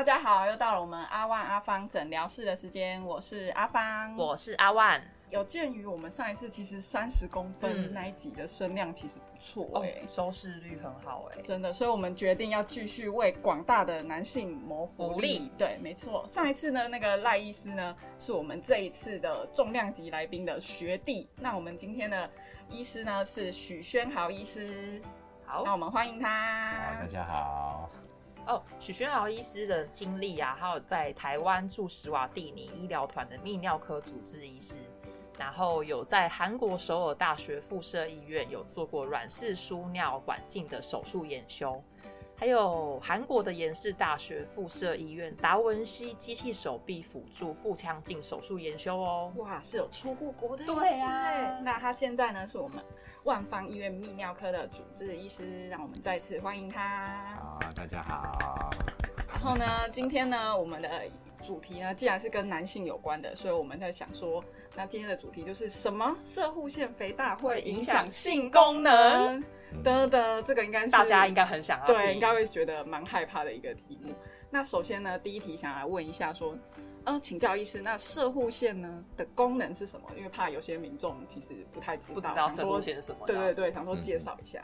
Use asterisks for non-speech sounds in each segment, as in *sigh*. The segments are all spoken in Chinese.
大家好，又到了我们阿万阿芳诊疗室的时间，我是阿芳，我是阿万。有鉴于我们上一次其实三十公分那一集的声量其实不错哎、收视率很好哎、真的，所以我们决定要继续为广大的男性谋福利。福利对，没错。上一次呢，那个赖医师呢，是我们这一次的重量级来宾的学弟。那我们今天的医师呢是许宣豪医师，好那我们欢迎他好，他大。家好。哦，许宣豪医师的经历啊，还有在台湾驻史瓦蒂尼医疗团的泌尿科主治医师，然后有在韩国首尔大学附设医院有做过软式输尿管镜的手术研修，还有韩国的延世大学附设医院达文西机器手臂辅助腹腔镜手术研修哦。哇，是有出过国的医师对啊哎那他现在呢是我们万方医院泌尿科的主治医师，让我们再次欢迎他。好，大家好。然后呢，今天呢，我们的主题呢，既然是跟男性有关的，所以我们在想说，那今天的主题就是什么？射护腺肥大会影响性功能？的的，这个应该是大家应该很想要对，听应该会觉得蛮害怕的一个题目。那首先呢，第一题想来问一下说。呃，请教医师，那射护线呢的功能是什么？因为怕有些民众其实不太知道，不知道说射护线是什么对对对，想说介绍一下。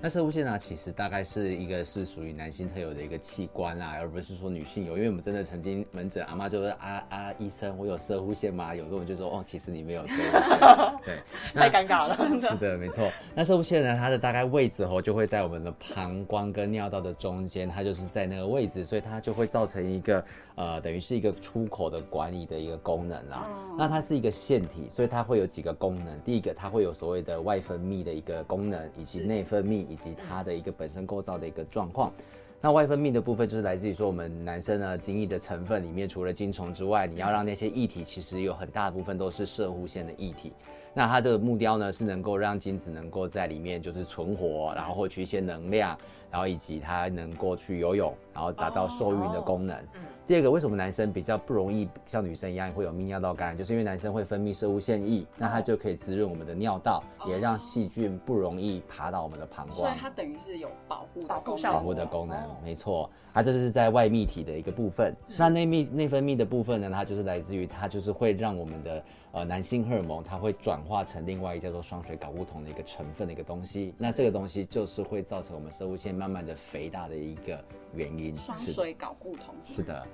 那射物腺呢，其实大概是一个是属于男性特有的一个器官啦，而不是说女性有。因为我们真的曾经门诊阿妈就是啊啊，医生，我有射物腺吗？有时候我们就说哦，其实你没有射护腺。*laughs* 对，*laughs* 太尴尬了，是的，没错。那射物腺呢，它的大概位置哦，就会在我们的膀胱跟尿道的中间，它就是在那个位置，所以它就会造成一个呃，等于是一个出口的管理的一个功能啦。那它是一个腺体，所以它会有几个功能。第一个，它会有所谓的外分泌的一个功能，以及内分泌，以及它的一个本身构造的一个状况。那外分泌的部分就是来自于说我们男生呢精液的成分里面，除了精虫之外，你要让那些液体其实有很大的部分都是射护腺的液体。那它的目标呢是能够让精子能够在里面就是存活，然后获取一些能量，然后以及它能够去游泳，然后达到受孕的功能。第二个，为什么男生比较不容易像女生一样会有泌尿道感染？就是因为男生会分泌射物腺液，那它就可以滋润我们的尿道，也让细菌不容易爬到我们的膀胱。所以它等于是有保护的功能保护的功能哦，没错，它这是在外泌体的一个部分。那内泌内分泌的部分呢，它就是来自于它就是会让我们的呃男性荷尔蒙，它会转化成另外一个叫做双水睾固酮的一个成分的一个东西。那这个东西就是会造成我们射物腺慢慢的肥大的一个原因。双水睾固酮。是的。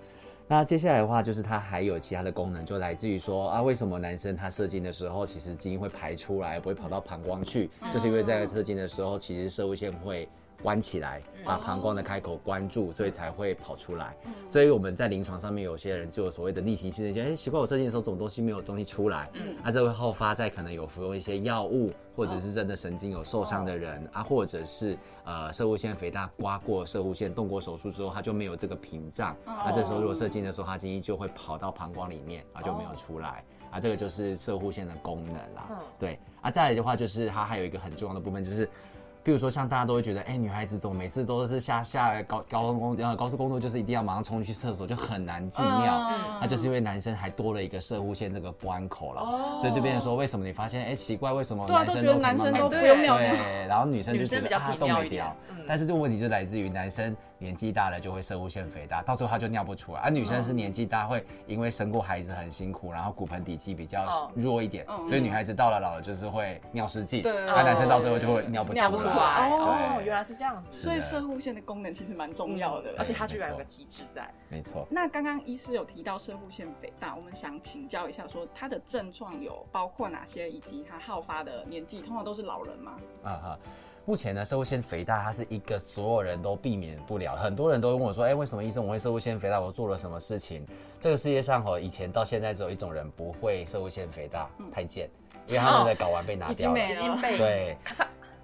那接下来的话，就是它还有其他的功能，就来自于说啊，为什么男生他射精的时候，其实精液会排出来，不会跑到膀胱去，就是因为在射精的时候，其实射物腺会关起来，把膀胱的开口关住，所以才会跑出来。所以我们在临床上面，有些人就有所谓的逆行性的，哎，奇怪，我射精的时候，这种东西没有东西出来，嗯，那这会后发在可能有服用一些药物，或者是真的神经有受伤的人、啊，或者是呃射物腺肥大刮过射物腺动过手术之后，他就没有这个屏障，那这时候如果射精的时候，他精液就会跑到膀胱里面，啊就没有出来。啊，这个就是射护腺的功能啦。嗯。对。啊，再来的话就是它还有一个很重要的部分，就是比如说像大家都会觉得，哎、女孩子怎么每次都是下下来高高速公呃高速公路就是一定要马上冲去厕所，就很难进尿。嗯。那就是因为男生还多了一个射护线这个关口了，哦。所以就变成说，为什么你发现，哎、奇怪，为什么男生都觉得男生都可以慢慢地不用尿尿对，然后女生就女生比较觉得啊频尿一点。都没掉，嗯。但是这个问题就来自于男生年纪大了就会射物腺肥大，到时候他就尿不出来，而、女生是年纪大会因为生过孩子很辛苦，然后骨盆底肌比较哦。弱一点，嗯所以女孩子到了老了就是会尿失禁，对。那男生到最后就会尿不尿不出来。哦哦，原来是这样子，所以射护腺的功能其实蛮重要的。而且它居然有个机制在，没错。那刚刚医师有提到射护腺肥大，我们想请教一下，说它的症状有包括哪些，以及它好发的年纪通常都是老人吗？啊哈。目前呢，社会腺肥大它是一个所有人都避免不了，很多人都问我说，哎、为什么医生我会社会腺肥大？我做了什么事情？这个世界上哦，以前到现在只有一种人不会社会腺肥大，太贱，因为他们的睾丸被拿掉了。已经被对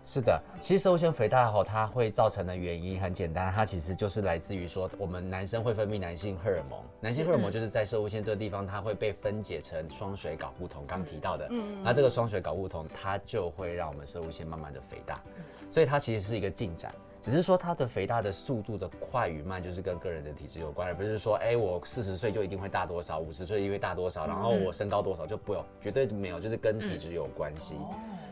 是的，其实射物腺肥大后，它会造成的原因很简单，它其实就是来自于说，我们男生会分泌男性荷尔蒙，男性荷尔蒙就是在射物腺这个地方，它会被分解成双水睾固酮，刚提到的，嗯，那这个双水睾固酮，它就会让我们射物腺慢慢的肥大，所以它其实是一个进展。只是说它的肥大的速度的快与慢，就是跟个人的体质有关，而不是说，哎、我四十岁就一定会大多少，五十岁一定会大多少，然后我身高多少就不有，绝对没有，就是跟体质有关系。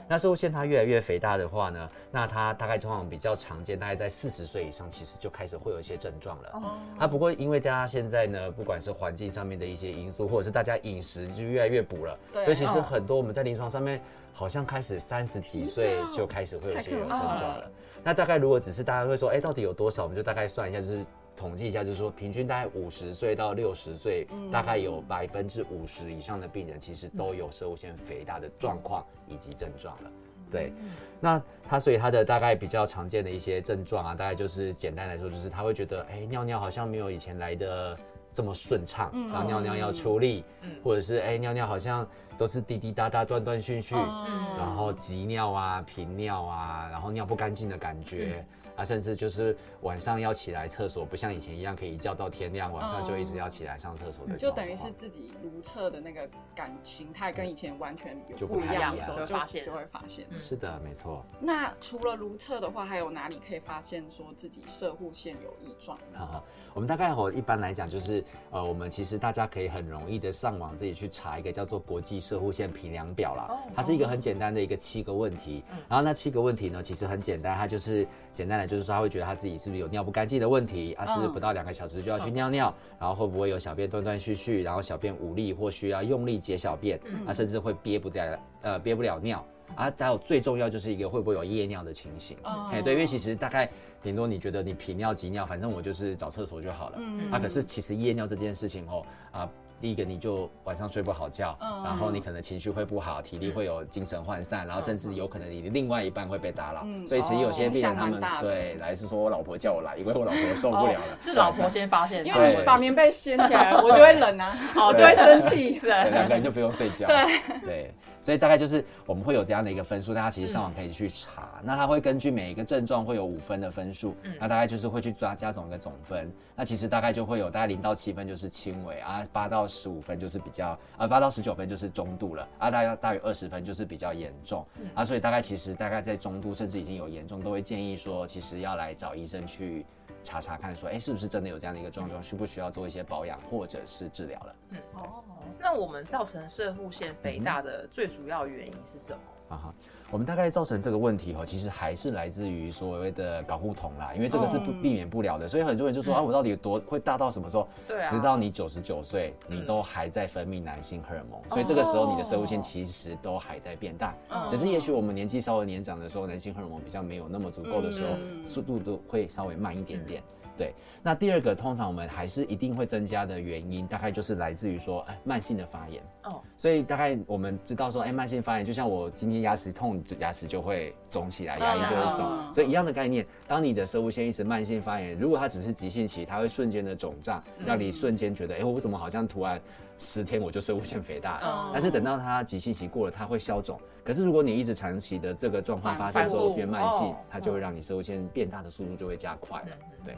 那射物线它越来越肥大的话呢，那它大概通常比较常见，大概在四十岁以上，其实就开始会有一些症状了。哦，啊，不过因为大家现在呢，不管是环境上面的一些因素，或者是大家饮食就越来越补了，对所以其实哦很多我们在临床上面好像开始三十几岁就开始会有一些有症状了了。那大概如果只是大家会说，哎、到底有多少？我们就大概算一下，就是统计一下，就是说平均大概五十岁到六十岁，大概有百分之五十以上的病人其实都有射物腺肥大的状况以及症状了。对，那他所以他的大概比较常见的一些症状啊，大概就是简单来说，就是他会觉得，哎、尿尿好像没有以前来的这么顺畅，然后尿尿要出力，或者是哎、尿尿好像都是滴滴答答、断断续续，嗯。然后急尿啊、频尿啊，然后尿不干净的感觉。啊，甚至就是晚上要起来厕所，不像以前一样可以一觉到天亮，晚上就一直要起来上厕所的。就等于是自己如厕的那个感形态跟以前完全有就不不一样样的时候，就发现就会发现。是的，没错。那除了如厕的话，还有哪里可以发现说自己射护腺有异状呢？哈哈，我们大概哦，一般来讲就是，呃，我们其实大家可以很容易的上网自己去查一个叫做国际射护线评量表啦。哦它是一个很简单的一个七个问题，然后那七个问题呢，其实很简单，它就是简单的就是说他会觉得他自己是不是有尿不干净的问题，啊，是不是不到两个小时就要去尿尿，然后会不会有小便断断续续，然后小便无力或需要用力解小便，啊，甚至会憋不掉，呃，憋不了尿。啊，还有最重要就是一个会不会有夜尿的情形，哦。哎、对，因为其实大概顶多你觉得你频尿急尿，反正我就是找厕所就好了，嗯。啊，可是其实夜尿这件事情哦，啊，第一个你就晚上睡不好觉，嗯。然后你可能情绪会不好，体力会有精神涣散，然后甚至有可能你的另外一半会被打扰，嗯。所以其实有些病人他们对来是说我老婆叫我来，因为我老婆受不了了，是老婆先发现，因为你把棉被掀起来，我就会冷啊，*laughs* 好就会生气。对，两个人就不用睡觉。对。对，所以大概就是我们会有这样的一个分数，大家其实上网可以去查。那它会根据每一个症状会有五分的分数，那大概就是会去抓加总一个总分。那其实大概就会有大概零到七分就是轻微啊，八到十五分就是比较啊八到十九分就是中度了啊，大概大于二十分就是比较严重啊，所以大概其实大概在中度甚至已经有严重，都会建议说其实要来找医生去。查查看，说，哎、是不是真的有这样的一个状况？需不需要做一些保养或者是治疗了？嗯哦，那我们造成射护腺肥大的最主要原因是什么？啊哈，我们大概造成这个问题哈，其实还是来自于所谓的睾固酮啦，因为这个是不嗯。避免不了的，所以很多人就说啊，我到底有多会大到什么时候？对啊。直到你九十九岁，你都还在分泌男性荷尔蒙，所以这个时候你的生物腺哦。其实都还在变大，嗯只是也许我们年纪稍微年长的时候，男性荷尔蒙比较没有那么足够的时候，嗯。速度都会稍微慢一点点。对，那第二个通常我们还是一定会增加的原因，大概就是来自于说，哎，慢性的发炎。哦，所以大概我们知道说，哎、慢性发炎就像我今天牙齿痛，牙齿就会肿起来，牙龈就会肿，嗯所以一样的概念。当你的生物腺一直慢性发炎，如果它只是急性期，它会瞬间的肿胀，让你瞬间觉得，哎、我怎么好像突然十天我就生物腺肥大了？嗯但是等到它急性期过了，它会消肿。可是如果你一直长期的这个状况发生之后变慢性哦，它就会让你生物腺变大的速度就会加快了。对，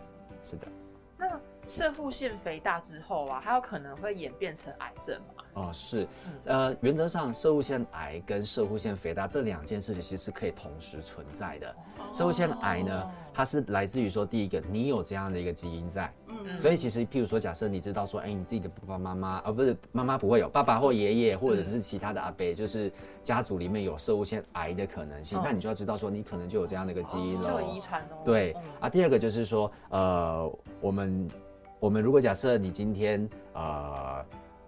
是的。那射护腺肥大之后啊，它有可能会演变成癌症吗？哦，是，呃，原则上，射护腺癌跟射护腺肥大这两件事情其实是可以同时存在的。射护腺癌呢，它是来自于说，第一个，你有这样的一个基因在，嗯所以其实，譬如说，假设你知道说，哎，你自己的爸爸妈妈，啊，不是妈妈不会有，爸爸或爷爷或者是其他的阿伯，就是家族里面有射物腺癌的可能性，嗯那你就要知道说，你可能就有这样的一个基因了。就有遗传哦。对嗯啊，第二个就是说，呃，我们我们如果假设你今天呃，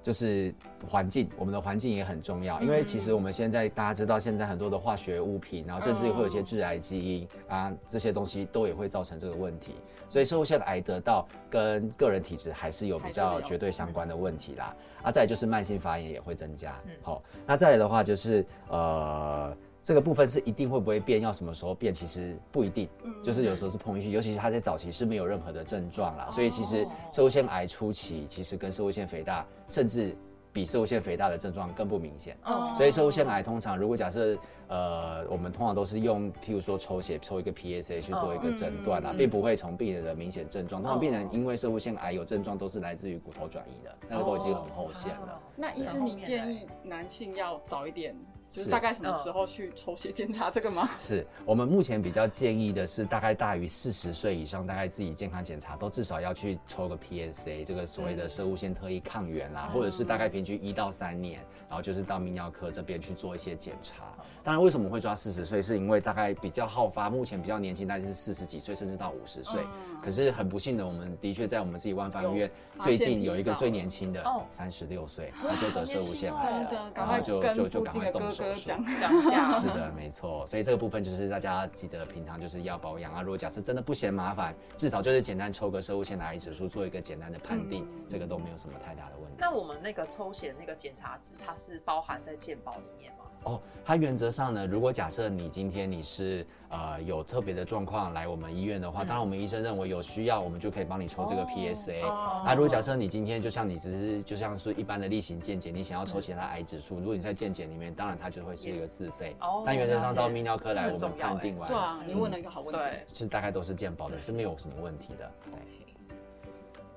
就是环境，我们的环境也很重要，因为其实我们现在大家知道，现在很多的化学物品，然后甚至会有一些致癌基因啊，这些东西都也会造成这个问题。所以社会性的癌得到跟个人体质还是有比较绝对相关的问题啦。啊，再来就是慢性发炎也会增加。好、那再来的话就是呃。这个部分是一定会不会变，要什么时候变，其实不一定，就是有时候是碰运气，尤其是他在早期是没有任何的症状啦，所以其实射物腺癌初期其实跟射物腺肥大，甚至比射物腺肥大的症状更不明显。哦所以射物腺癌通常，如果假设呃，我们通常都是用，譬如说抽血抽一个 PSA 去做一个诊断啦，嗯并不会从病人的明显症状。通常病人因为射物腺癌有症状，都是来自于骨头转移的，那个都已经很后线了。哦那医师，你建议男性要早一点就是大概什么时候去抽血检查这个吗？是我们目前比较建议的是，大概大于四十岁以上，大概自己健康检查都至少要去抽个 PSA，这个所谓的射物腺特异抗原啦，或者是大概平均一到三年，然后就是到泌尿科这边去做一些检查。当然，为什么会抓四十岁？是因为大概比较好发，目前比较年轻，大概是四十几岁，甚至到五十岁。可是很不幸的，我们的确在我们自己万方医院最近有一个最年轻的三十六岁，他就得射物腺癌了，然后就就就赶快动手术。讲一下，*laughs* 是的，没错。所以这个部分就是大家记得平常就是要保养啊。如果假设真的不嫌麻烦，至少就是简单抽个生物腺癌指数，做一个简单的判定，这个都没有什么太大的问题。那我们那个抽血那个检查值，它是包含在健保里面吗？哦，它原则上呢，如果假设你今天你是呃有特别的状况来我们医院的话，当然我们医生认为有需要，我们就可以帮你抽这个 PSA。那如果假设你今天就像你只是就像是一般的例行健检，你想要抽其他癌指数，如果你在健检里面，当然它就会是一个自费。哦。但原则上到泌尿科来，我们判定完。对啊，你问了一个好问题。对。是大概都是健保的，是没有什么问题的。对。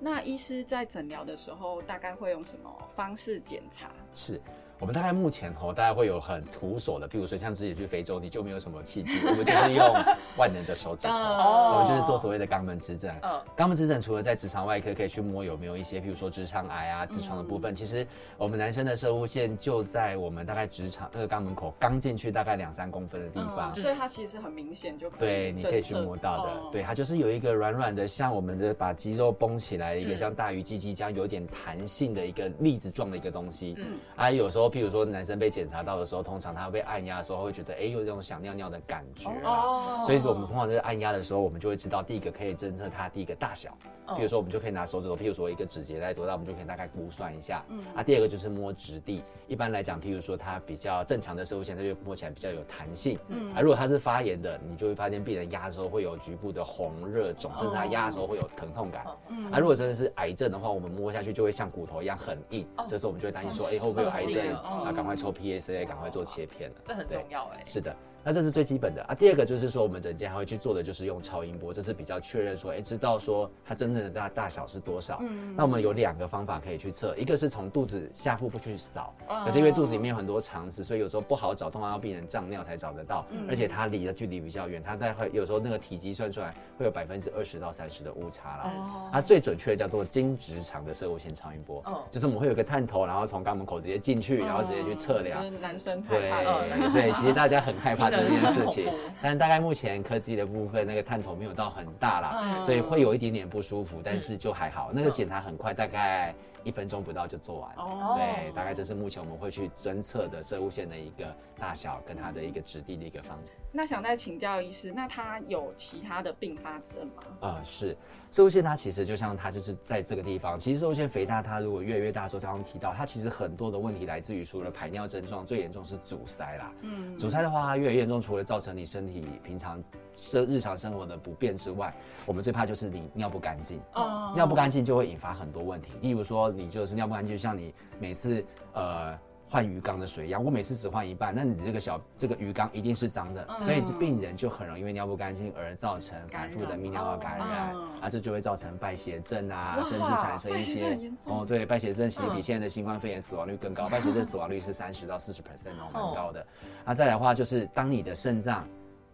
那医师在诊疗的时候，大概会用什么方式检查？是。我们大概目前哦，大概会有很徒手的，譬如说像自己去非洲，你就没有什么器具，我们就是用 *laughs* 万能的手指头，我们就是做所谓的肛门指诊。肛门指诊除了在直肠外科可以去摸有没有一些，譬如说直肠癌啊、痔疮的部分，其实我们男生的射物线就在我们大概直肠那个肛门口刚进去大概两三公分的地方，所以它其实很明显就可以对，你可以去摸到的。对，它就是有一个软软的，像我们的把肌肉绷起来的一个像大鱼鸡鸡这样有点弹性的一个粒子状的一个东西。嗯，啊，有时候譬如说男生被检查到的时候，通常他被按压的时候，会觉得哎，有这种想尿尿的感觉哦。所以我们通常在按压的时候，我们就会知道第一个可以侦测它第一个大小。比如说，我们就可以拿手指头，譬如说一个指节在多大，我们就可以大概估算一下。嗯。啊，第二个就是摸质地。一般来讲，譬如说它比较正常的射物线，它就摸起来比较有弹性。嗯。啊，如果它是发炎的，你就会发现病人压的时候会有局部的红、热、肿，甚至他压的时候会有疼痛感。嗯。啊，如果真的是癌症的话，我们摸下去就会像骨头一样很硬。哦。这时候我们就会担心说，哎，会不会有癌症？啊，赶快抽 PSA，赶快做切片了。这很重要哎。是的。那这是最基本的啊。第二个就是说，我们诊间还会去做的就是用超音波，这是比较确认说，哎，知道说它真正的大大小是多少。嗯。那我们有两个方法可以去测，一个是从肚子下腹部去扫，可是因为肚子里面有很多肠子，所以有时候不好找，通常要病人胀尿才找得到。嗯。而且它离的距离比较远，它大概有时候那个体积算出来会有百分之二十到三十的误差啦。哦。它最准确的叫做经直肠的射物线超音波。哦。就是我们会有个探头，然后从肛门口直接进去，然后直接去测量。男生害怕。对对，其实大家很害怕。这件事情，*laughs* 但大概目前科技的部分，那个探头没有到很大啦，所以会有一点点不舒服，但是就还好。那个检查很快，大概一分钟不到就做完。哦，对，大概这是目前我们会去侦测的射物线的一个大小跟它的一个质地的一个方向。那想再请教医师，那它有其他的并发症吗？啊，是。射物腺它其实就像它就是在这个地方，其实射物腺肥大，它如果越来越大的时候，刚刚提到它其实很多的问题来自于除了排尿症状，最严重是阻塞啦。嗯，阻塞的话，它越来越严重，除了造成你身体平常生日常生活的不便之外，我们最怕就是你尿不干净。哦，尿不干净就会引发很多问题，例如说你就是尿不干净，就像你每次呃。换鱼缸的水一样，我每次只换一半，那你这个小这个鱼缸一定是脏的，所以病人就很容易因为尿不干净而造成反复的泌尿道感染，啊，这就会造成败血症啊，甚至产生一些哦，对，败血症其实比现在的新冠肺炎死亡率更高，败血症死亡率是三十到四十 percent 哦，蛮高的。那再来的话就是当你的肾脏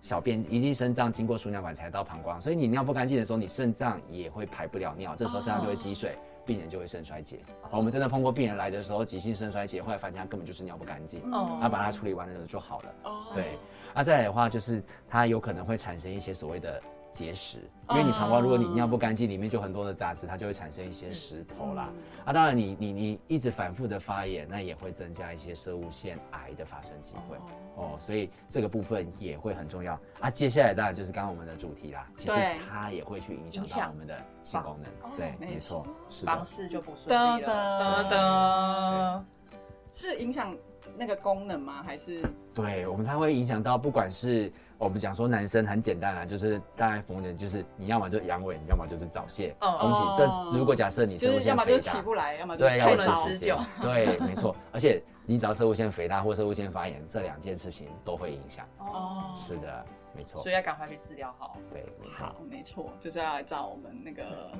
小便一定肾脏经过输尿管才到膀胱，所以你尿不干净的时候，你肾脏也会排不了尿，这时候肾脏就会积水。病人就会肾衰竭。我们真的碰过病人来的时候，急性肾衰竭，后来发现他根本就是尿不干净，那把它处理完了就好了。对，那再来的话，就是它有可能会产生一些所谓的。结石，因为你膀胱如果你尿不干净，里面就很多的杂质，它就会产生一些石头啦。啊，当然你你你一直反复的发炎，那也会增加一些射物腺癌的发生机会哦。所以这个部分也会很重要啊。接下来当然就是刚刚我们的主题啦，其实它也会去影响到我们的性功能。对，没错，方式就不顺利了。是影响那个功能吗？还是？对我们，它会影响到不管是。我们讲说男生很简单啊，就是大概逢人就是你要么就阳痿，你要么就是早泄。恭喜，这如果假设你是要么就起不来，要么对要能持久。*laughs* 对，没错。而且你只要射物腺肥大或射物腺发炎，这两件事情都会影响。哦，是的。没错所以要赶快去治疗好。对，没错。好，没错，就是要来找我们那个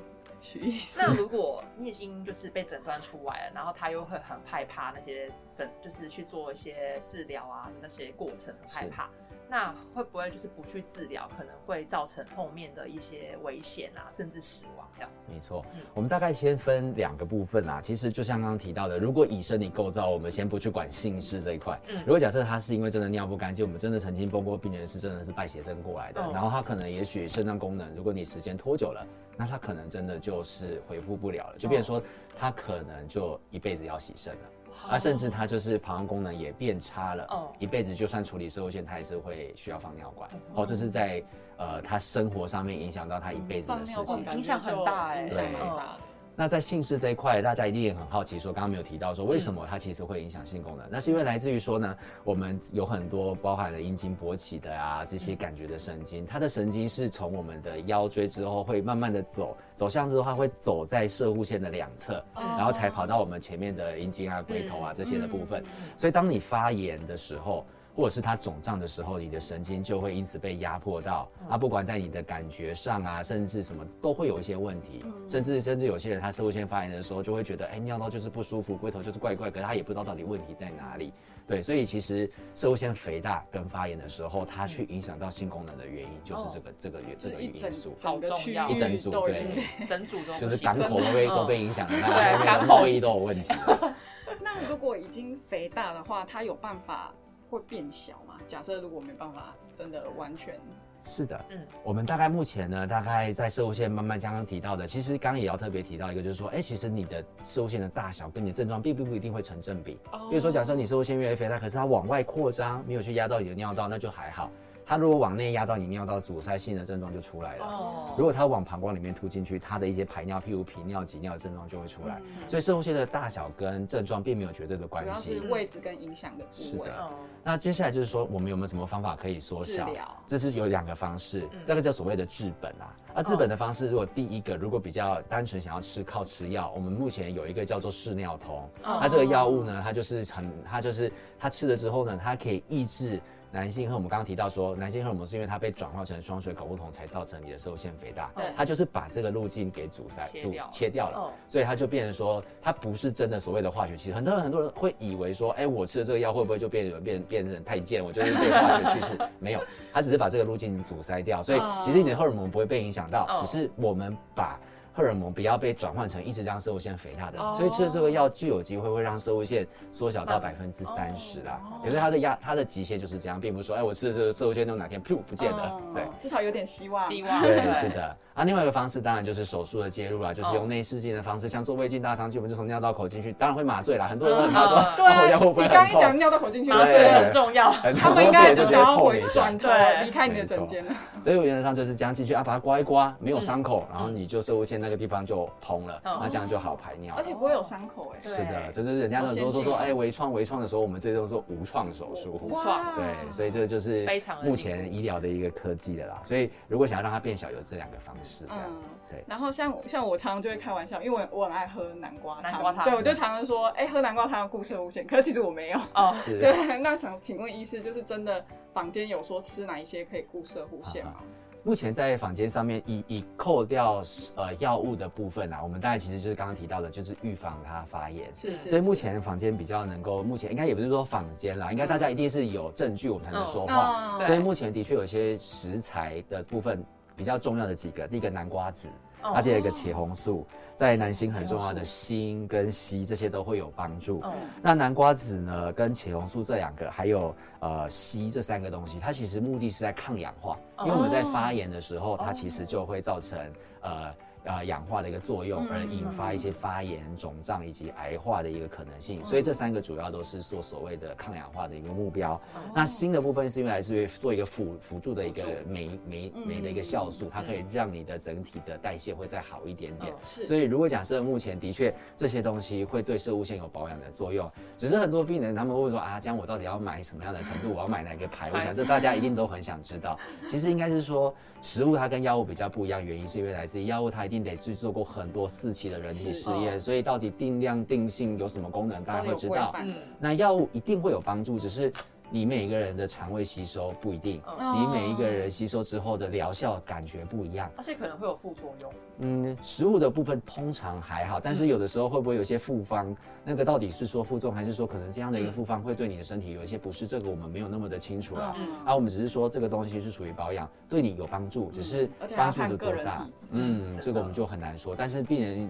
那如果你已经就是被诊断出来了，然后他又会很害怕那些诊，就是去做一些治疗啊，那些过程很害怕，那会不会就是不去治疗，可能会造成后面的一些危险啊，甚至死亡这样子？没错嗯，我们大概先分两个部分啊。其实就像刚刚提到的，如果以生理构造，我们先不去管性事这一块。嗯如果假设他是因为真的尿不干净，我们真的曾经碰过病人是真的是败血症过来的，嗯然后他可能也许肾脏功能，如果你时间拖久了，那他可能真的就是恢复不了了，就变成说他可能就一辈子要洗肾了。啊，甚至他就是膀胱功能也变差了，哦一辈子就算处理射后线，他还是会需要放尿管。哦，这是在呃他生活上面影响到他一辈子的事情。影响很大哎影响很大的。那在性事这一块，大家一定也很好奇，说刚刚没有提到说为什么它其实会影响性功能？那是因为来自于说呢，我们有很多包含了阴茎勃起的啊这些感觉的神经，它的神经是从我们的腰椎之后会慢慢的走，走向之后它会走在射护线的两侧，然后才跑到我们前面的阴茎啊、龟头啊这些的部分。所以当你发炎的时候，或者是它肿胀的时候，你的神经就会因此被压迫到。啊，不管在你的感觉上啊，甚至什么都会有一些问题。甚至甚至有些人他射物腺发炎的时候，就会觉得，哎，尿道就是不舒服，龟头就是怪怪，可是他也不知道到底问题在哪里。对，所以其实射物腺肥大跟发炎的时候，它去影响到性功能的原因，就是这个、这个这个一整因素。好重要一整组对整组都就是港口都都被影响了，对那港口贸易都有问题。*laughs* 那如果已经肥大的话，它有办法会变小吗？假设如果没办法真的完全，是的，嗯嗯，我们大概目前呢，大概在射物线慢慢刚刚提到的，其实刚刚也要特别提到一个，就是说，哎、其实你的射物线的大小跟你的症状并不不一定会成正比。哦比如说，假设你射物线越来越肥大，可是它往外扩张，没有去压到你的尿道，那就还好。它如果往内压到你尿道，阻塞性的症状就出来了。哦如果它往膀胱里面突进去，它的一些排尿，譬如频尿、急尿的症状就会出来。所以射物线的大小跟症状并没有绝对的关主要是。位置跟影响的部位。是的嗯那接下来就是说，我们有没有什么方法可以缩小治疗？这是有两个方式，嗯这个叫所谓的治本啊。那治本的方式，如果第一个如果比较单纯想要吃靠吃药，我们目前有一个叫做视尿通。哦那这个药物呢，它就是很，它就是它吃了之后呢，它可以抑制。男性荷尔蒙刚刚提到说，男性荷尔蒙是因为它被转化成双水睾固酮才造成你的射腺肥大对，它就是把这个路径给阻塞、阻切掉了哦，所以它就变成说，它不是真的所谓的化学气。很多人很多人会以为说，哎，我吃了这个药会不会就变变变成太监？我就是被化学趋势 *laughs* 没有，它只是把这个路径阻塞掉，所以其实你的荷尔蒙不会被影响到，哦只是我们把。荷尔蒙不要被转换成一直让射物线肥大的，哦。所以吃了这个药就有机会会让射物线缩小到百分之三十啦。可是它的压它的极限就是这样，并不是说哎我吃了这个射物线就哪天噗不见了，嗯对。至少有点希望。希望。对，是的。啊，另外一个方式当然就是手术的介入啦，就是哦。用内视镜的方式，像做胃镜大肠镜，我们就从尿道口进去，当然会麻醉啦。很多人都很怕说，嗯 *laughs* 对啊。我腰会不会你刚一讲尿道口进去，麻醉对很重要。他们应该就想要回转头对。离开你的诊间了。所以我原则上就是这样进去啊，把它刮一刮，没有伤口，然后你就射物线那个地方就通了，嗯那这样就好排尿而。且不会有伤口哎。对是的，就是人家都说说说，哎，微创微创的时候，我们这都是无创手术。无创对，所以这就是非常目前医疗的一个科技的啦。所以如果想要让它变小，有这两个方式这样。嗯，对然后像像我常常就会开玩笑，因为我我很爱喝南瓜汤，南瓜汤对我就常常说，哎、喝南瓜汤要顾射物线，可是其实我没有。哦，是。对，那想请问医师，就是真的坊间有说吃哪一些可以顾射护线吗？目前在坊间上面，以以扣掉呃药物的部分啊，我们大概其实就是刚刚提到的，就是预防它发炎。是是。所以目前坊间比较能够，目前应该也不是说坊间啦，应该大家一定是有证据我们才能说话。嗯所以目前的确有些食材的部分比较重要的几个，第一个南瓜子，哦那第二个茄红素，在男性很重要的锌跟硒这些都会有帮助。嗯那南瓜子呢，跟茄红素这两个，还有呃硒这三个东西，它其实目的是在抗氧化，因为我们在发炎的时候，它其实就会造成呃。呃，氧化的一个作用，而引发一些发炎、肿胀以及癌化的一个可能性，所以这三个主要都是做所谓的抗氧化的一个目标。那新的部分是因为来自于做一个辅辅助的一个酶酶酶的一个酵素，它可以让你的整体的代谢会再好一点点。是所以如果假设目前的确这些东西会对射物线有保养的作用，只是很多病人他们会说啊，这样我到底要买什么样的程度？我要买哪个牌？我 *laughs* 想这大家一定都很想知道。其实应该是说，食物它跟药物比较不一样，原因是因为来自于药物它一定得去做过很多四期的人体是试验，所以到底定量定性有什么功能，大家会知道。那药物一定会有帮助，只是你每一个人的肠胃吸收不一定，哦你每一个人吸收之后的疗效感觉不一样。而且可能会有副作用。嗯，食物的部分通常还好，但是有的时候会不会有些复方？那个到底是说负重，还是说可能这样的一个复方会对你的身体有一些不适？这个我们没有那么的清楚啦。嗯啊，我们只是说这个东西是属于保养，对你有帮助，只是帮助的多大，嗯，这个我们就很难说。但是病人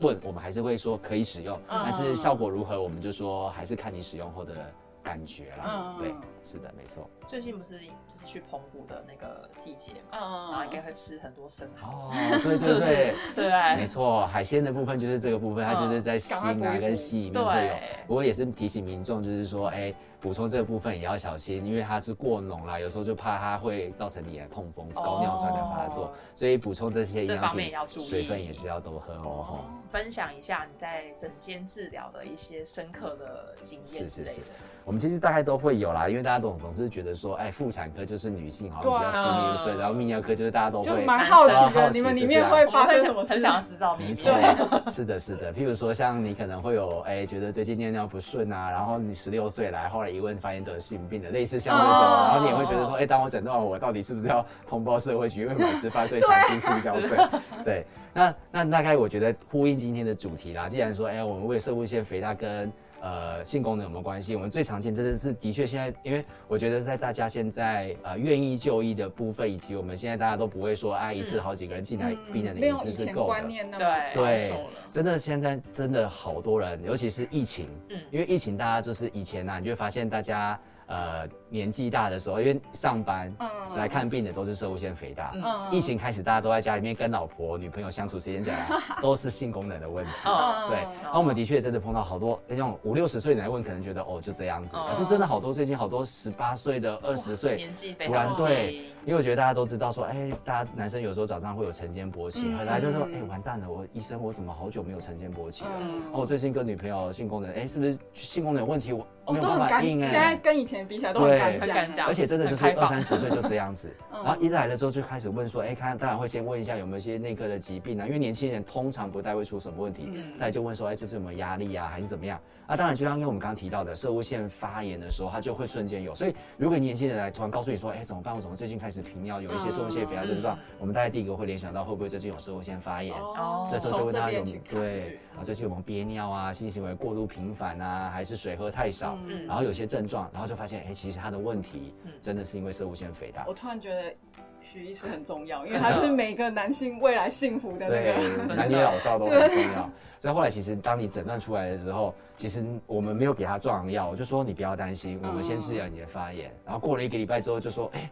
问，我们还是会说可以使用，嗯但是效果如何，我们就说还是看你使用后的感觉啦。嗯对，是的，没错。最近不是就是去澎湖的那个季节嘛，然后嗯应该会吃很多生蚝，哦，对 *laughs* 对对。？对？没错，海鲜的部分就是这个部分，它就是在锌啊跟硒里面会有对。不过也是提醒民众，就是说，哎，补充这个部分也要小心，因为它是过浓啦，有时候就怕它会造成你的痛风、高尿酸的发作哦，所以补充这些营养这方面品也要注意水分也是要多喝哦。吼分享一下你在整间治疗的一些深刻的经验之类的。我们其实大概都会有啦，因为大家总总是觉得说，哎，妇产科就是女性好像比较私密部分，然后泌尿科就是大家都会就蛮好奇的，奇你们里面会发生什么事？很想要知道秘密。没错，是的，是的。譬如说，像你可能会有哎、觉得最近尿尿不顺啊，然后你十六岁来，后来一问发现得性病的，类似像这种，哦然后你也会觉得说，哎、当我诊断完我到底是不是要通报社会局，因为满十八岁强制性交罪？对，那那大概我觉得呼应今天的主题啦。既然说，哎、我们为射物腺肥大跟呃性功能有没有关系？我们最常见真的是的确现在，因为我觉得在大家现在呃愿意就医的部分，以及我们现在大家都不会说啊一次好几个人进来，病人的一有以前次是够的对对。真的现在真的好多人，尤其是疫情，嗯因为疫情大家就是以前呢、你就会发现大家呃年纪大的时候，因为上班、嗯。来看病的都是射物腺肥大，嗯。疫情开始大家都在家里面跟老婆、女朋友相处时间长了，*laughs* 都是性功能的问题。嗯对，然后我们的确真的碰到好多那种五六十岁的来问，可能觉得哦就这样子，哦。可是真的好多最近好多十八岁的、二十岁，年纪非突然常对，因为我觉得大家都知道说，哎、大家男生有时候早上会有晨间勃起，嗯。后来就说，哎、完蛋了，我医生我怎么好久没有晨间勃起了？嗯。哦，我最近跟女朋友性功能，哎、是不是性功能有问题？我哦，没有都很敢，办法硬现在哎、跟以前比起来都很对。敢很敢讲。而且真的就是二三十岁就这样子，嗯。然后一来了之后就开始问说，哎、看当然会先问一下有没有一些内科的疾病啊，因为年轻人通常不太会出什么问题，嗯。再就问说，哎、这是有没有压力啊，还是怎么样？啊，当然就像因为我们刚刚提到的，射物腺发炎的时候，它就会瞬间有，所以如果年轻人来突然告诉你说，哎、怎么办？我怎么最近开始频尿，有一些射物腺肥大症状，我们大概第一个会联想到会不会最近有射物腺发炎？哦这时候就问他有对啊，最近有没有憋尿啊，性行为过度频繁啊，还是水喝太少？嗯然后有些症状，然后就发现，哎、其实他的问题真的是因为射物腺肥大。我突然觉得许医师很重要，因为他是每个男性未来幸福的那对个。*laughs* 男女老少都很重要。所以后来其实当你诊断出来的时候，其实我们没有给他壮阳药，我就说你不要担心，我们先治疗你的发炎。然后过了一个礼拜之后就说，哎、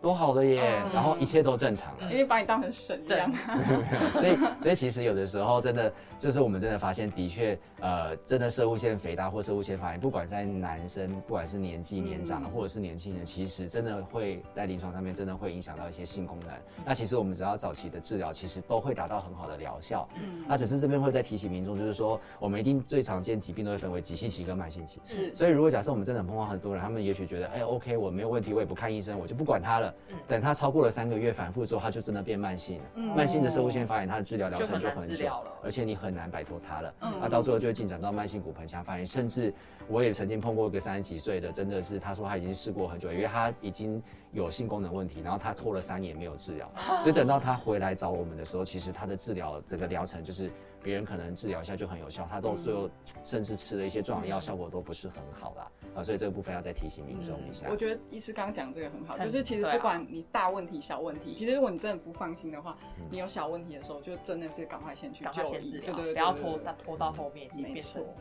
都好的耶，嗯然后一切都正常了。因为把你当成神一样，*laughs* 所以，所以其实有的时候真的就是我们真的发现，的确，呃，真的射物腺肥大或射物腺发炎，不管在男生，不管是年纪年长或者是年轻人，其实真的会在临床上面真的会影响到一些性功能。那其实我们只要早期的治疗，其实都会达到很好的疗效。嗯那只是这边会再提醒民众，就是说，我们一定最常见疾病都会分为急性期跟慢性期。是所以如果假设我们真的碰到很多人，他们也许觉得，哎，OK，我没有问题，我也不看医生，我就不管他了。等他超过了三个月反复之后，他就真的变慢性了。嗯。慢性的射物腺发炎，它的治疗疗程就很久了，而且你很难摆脱它了。嗯。那到最后就会进展到慢性骨盆腔发炎，甚至我也曾经碰过一个三十几岁的，真的是他说他已经试过很久，因为他已经有性功能问题，然后他拖了三年没有治疗，所以等到他回来找我们的时候，其实他的治疗整个疗程就是别人可能治疗一下就很有效，他到最后甚至吃了一些壮阳药，效果都不是很好啦。啊，所以这个部分要再提醒民众一下。我觉得医师刚刚讲这个很好，就是其实不管你大问题、小问题，其实如果你真的不放心的话，你有小问题的时候，就真的是赶快先去赶就医，快先治疗，对对对，不要拖到拖到后面，已经没变成错。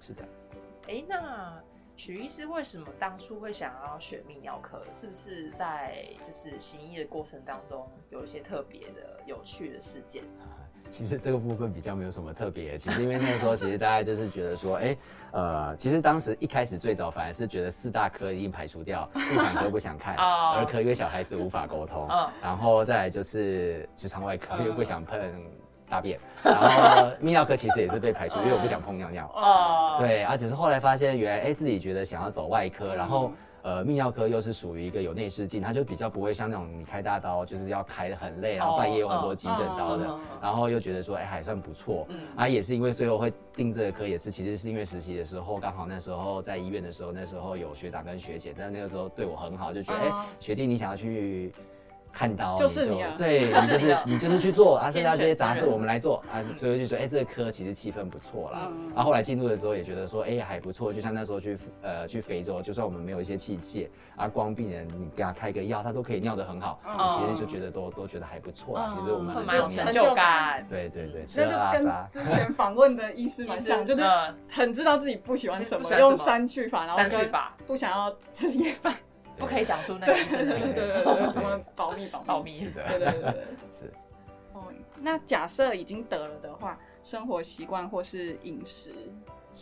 是的。哎，那许医师为什么当初会想要选泌尿科？是不是在就是行医的过程当中有一些特别的、有趣的事件？其实这个部分比较没有什么特别，其实因为那时候其实大家就是觉得说，哎、呃，其实当时一开始最早反而是觉得四大科一定排除掉，妇产科不想看，*laughs* 哦。儿科因为小孩子无法沟通，嗯然后再来就是直肠外科又不想碰大便，然后泌尿科其实也是被排除，因为我不想碰尿尿。哦，对啊，只是后来发现原来哎、自己觉得想要走外科，然后呃泌尿科又是属于一个有内视镜，它就比较不会像那种你开大刀就是要开的很累，然后半夜有很多急诊刀的，然后又觉得说哎还算不错，嗯。啊也是因为最后会定这个科，也是其实是因为实习的时候刚好那时候在医院的时候，那时候有学长跟学姐，但那个时候对我很好，就觉得哎、哦。学弟你想要去。看到就是你啊对，你就是就是你就是去做啊，*laughs* 剩下这些杂事我们来做啊，所以就觉得哎、这个科其实气氛不错啦。嗯然后后来进入的时候也觉得说哎、还不错，就像那时候去呃去非洲，就算我们没有一些器械啊，光病人你给他开个药，他都可以尿得很好，嗯其实就觉得都都觉得还不错其实我们蛮有成。就感。对对对，吃喝那就跟。之前 *laughs* 访问的医师蛮像，*laughs* 就是嗯很知道自己不喜欢什么，用删去法，然后跟三去法不想要吃夜饭，不可以讲出那个医生的对对名字，对对，我们保密保密保密。是的，对对对对。*laughs* 是。哦，那假设已经得了的话，生活习惯或是饮食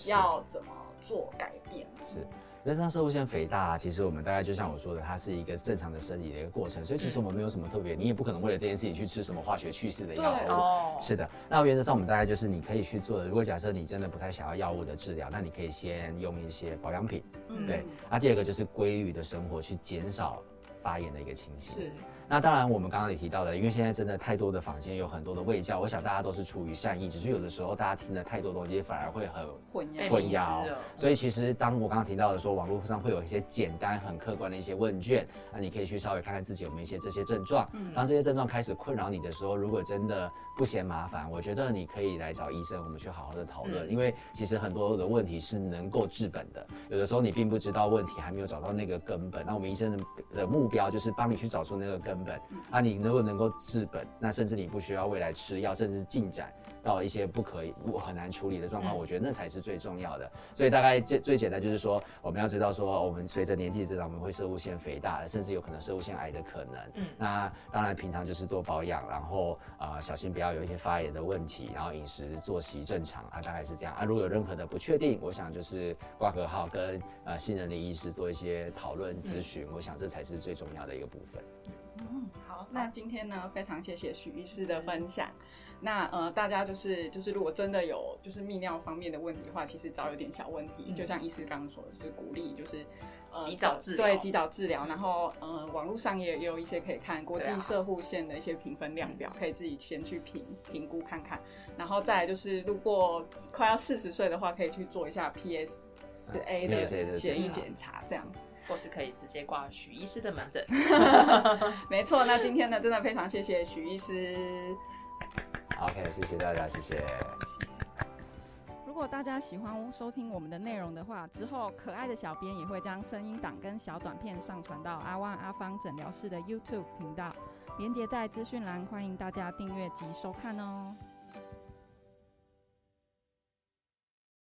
要怎么做改变？是。因为像射物腺肥大、啊，其实我们大概就像我说的，它是一个正常的生理的一个过程，所以其实我们没有什么特别，你也不可能为了这件事情去吃什么化学去世的药对物。哦，是的，那原则上我们大概就是你可以去做的。如果假设你真的不太想要药物的治疗，那你可以先用一些保养品。嗯对，那第二个就是规律的生活，去减少发炎的一个情形。是，那当然，我们刚刚也提到了，因为现在真的太多的房间有很多的卫教，我想大家都是出于善意，只是有的时候大家听了太多东西，反而会很混淆。混淆。所以其实当我刚刚提到的说，网络上会有一些简单、很客观的一些问卷，那你可以去稍微看看自己有没有一些这些症状。嗯当这些症状开始困扰你的时候，如果真的不嫌麻烦，我觉得你可以来找医生，我们去好好的讨论。嗯因为其实很多的问题是能够治本的，有的时候你并不知道问题，还没有找到那个根本。那我们医生的的目标就是帮你去找出那个根本。啊，你如果能够治本，那甚至你不需要未来吃药，甚至进展到一些不可以、不很难处理的状况，嗯我觉得那才是最重要的。所以大概最最简单就是说，我们要知道说，我们随着年纪增长，我们会射物腺肥大，甚至有可能射物腺癌的可能。嗯那当然平常就是多保养，然后呃小心不要有一些发炎的问题，然后饮食作息正常啊，大概是这样啊。如果有任何的不确定，我想就是挂个号跟呃信任的医师做一些讨论咨询，我想这才是最重要的一个部分。好，那今天呢，非常谢谢许医师的分享。那呃，大家就是就是，如果真的有就是泌尿方面的问题的话，其实早有点小问题，嗯就像医师刚刚说的，就是鼓励就是。呃及早治疗对，及早治疗。然后，呃，网络上也也有一些可以看国际对啊射护线的一些评分量表，可以自己先去评评估看看。然后再来就是，如果快要四十岁的话，可以去做一下 PS 四 A 啊 PSA 的血液检查，这样子。或是可以直接挂许医师的门诊。*laughs* 没错，那今天呢，真的非常谢谢许医师。OK，谢谢大家，谢谢。如果大家喜欢收听我们的内容的话，之后可爱的小编也会将声音档跟小短片上传到阿万阿芳诊疗室的 YouTube 频道，连接在资讯栏，欢迎大家订阅及收看哦。